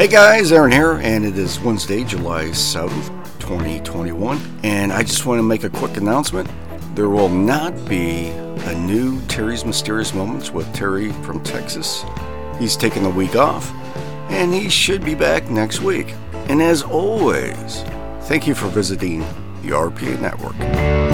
Hey guys, Aaron here, and it is Wednesday, July 7th, 2021. And I just want to make a quick announcement. There will not be a new Terry's Mysterious Moments with Terry from Texas. He's taking the week off, and he should be back next week. And as always, thank you for visiting the RPA Network.